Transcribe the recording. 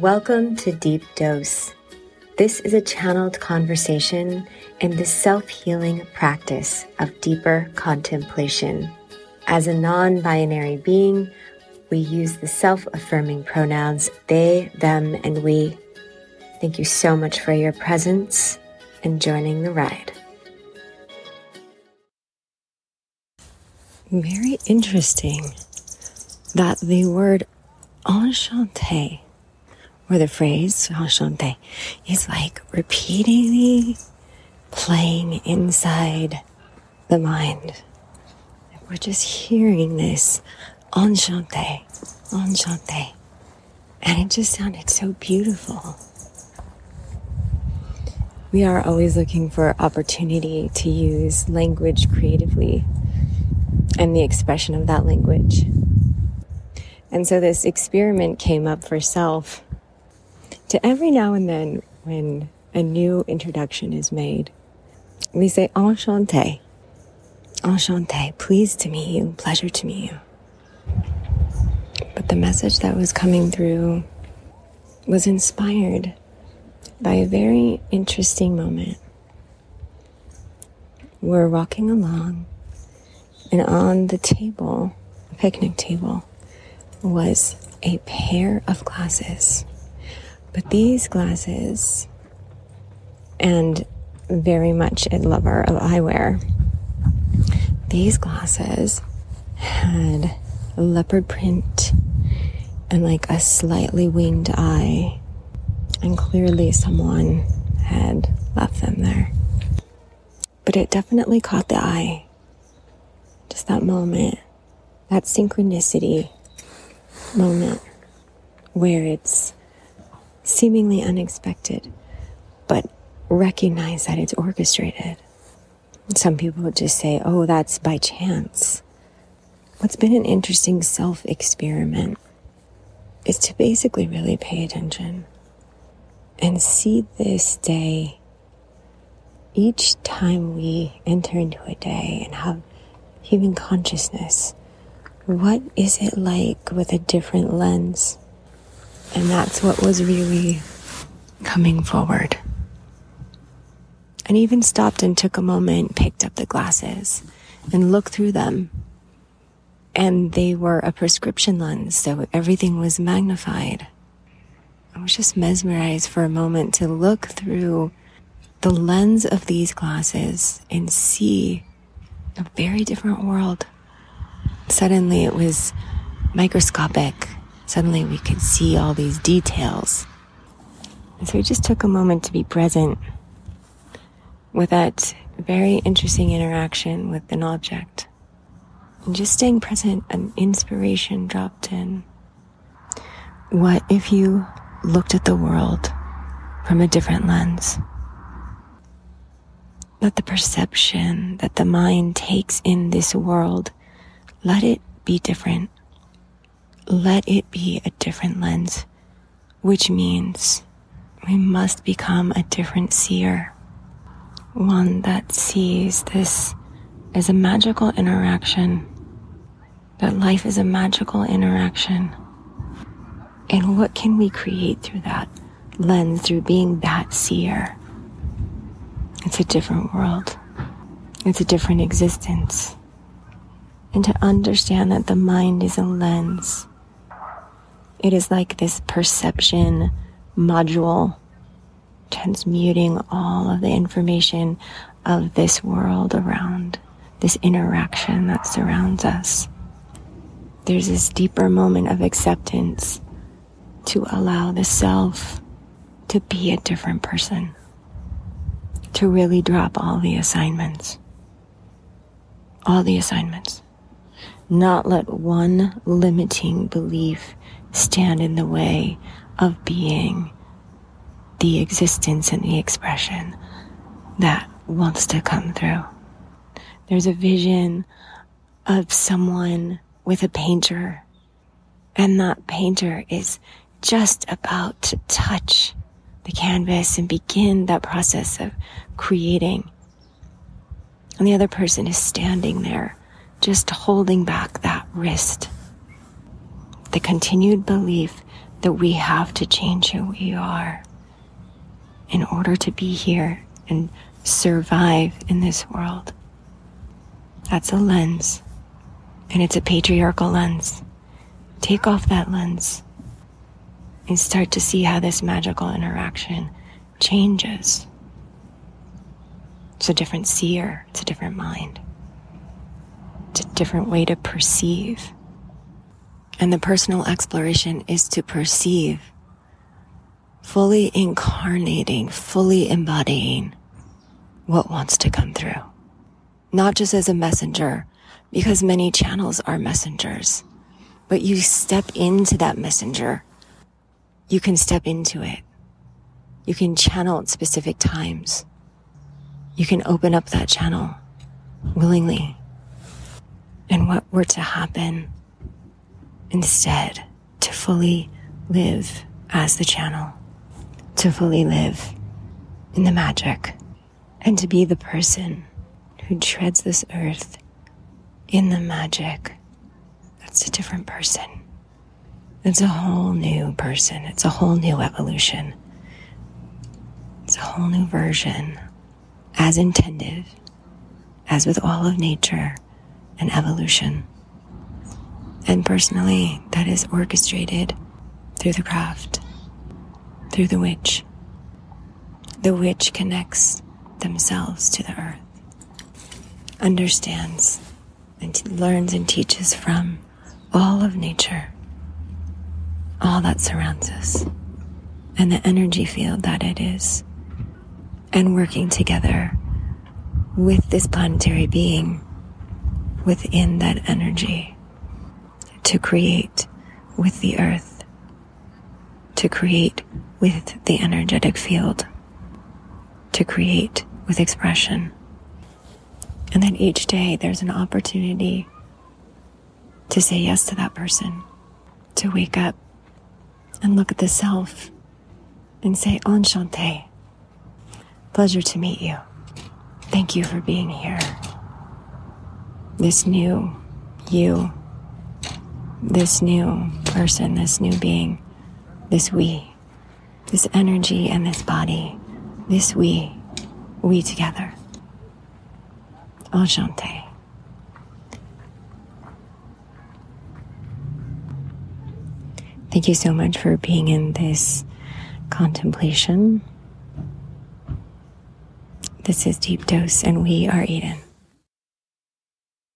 Welcome to Deep Dose. This is a channeled conversation in the self healing practice of deeper contemplation. As a non binary being, we use the self affirming pronouns they, them, and we. Thank you so much for your presence and joining the ride. Very interesting that the word enchanté or the phrase enchanté is like repeatedly playing inside the mind. We're just hearing this enchanté, enchanté. And it just sounded so beautiful. We are always looking for opportunity to use language creatively and the expression of that language. And so this experiment came up for self to every now and then when a new introduction is made, we say enchanté. Enchanté, pleased to meet you, pleasure to meet you. But the message that was coming through was inspired by a very interesting moment. We're walking along, and on the table, picnic table, was a pair of glasses. But these glasses, and very much a lover of eyewear, these glasses had leopard print and like a slightly winged eye. And clearly someone had left them there. But it definitely caught the eye. Just that moment, that synchronicity moment where it's seemingly unexpected, but recognize that it's orchestrated. Some people just say, oh, that's by chance. What's been an interesting self experiment is to basically really pay attention and see this day each time we enter into a day and have human consciousness what is it like with a different lens? And that's what was really coming forward. And even stopped and took a moment, picked up the glasses and looked through them. And they were a prescription lens, so everything was magnified. I was just mesmerized for a moment to look through the lens of these glasses and see a very different world. Suddenly it was microscopic. Suddenly we could see all these details. And so we just took a moment to be present with that very interesting interaction with an object. And just staying present, an inspiration dropped in. What if you looked at the world from a different lens? Let the perception that the mind takes in this world let it be different. Let it be a different lens, which means we must become a different seer. One that sees this as a magical interaction, that life is a magical interaction. And what can we create through that lens, through being that seer? It's a different world. It's a different existence and to understand that the mind is a lens. It is like this perception module transmuting all of the information of this world around, this interaction that surrounds us. There's this deeper moment of acceptance to allow the self to be a different person, to really drop all the assignments. All the assignments not let one limiting belief stand in the way of being the existence and the expression that wants to come through. There's a vision of someone with a painter, and that painter is just about to touch the canvas and begin that process of creating. And the other person is standing there just holding back that wrist. The continued belief that we have to change who we are in order to be here and survive in this world. That's a lens, and it's a patriarchal lens. Take off that lens and start to see how this magical interaction changes. It's a different seer, it's a different mind, different way to perceive. And the personal exploration is to perceive, fully incarnating, fully embodying what wants to come through. Not just as a messenger, because many channels are messengers, but you step into that messenger. You can step into it. You can channel at specific times. You can open up that channel willingly. And what were to happen instead to fully live as the channel, to fully live in the magic, and to be the person who treads this earth in the magic. That's a different person. It's a whole new person. It's a whole new evolution. It's a whole new version, as intended, as with all of nature and evolution. And personally, that is orchestrated through the craft, through the witch. The witch connects themselves to the earth, understands and learns and teaches from all of nature, all that surrounds us, and the energy field that it is, and working together with this planetary being within that energy to create with the earth, to create with the energetic field, to create with expression. And then each day there's an opportunity to say yes to that person, to wake up and look at the self and say, Enchanté. Pleasure to meet you. Thank you for being here. This new you this new person, this new being, this we, this energy and this body, this we, we together. Enchanté. Thank you so much for being in this contemplation. This is Deep Dose, and we are Eden.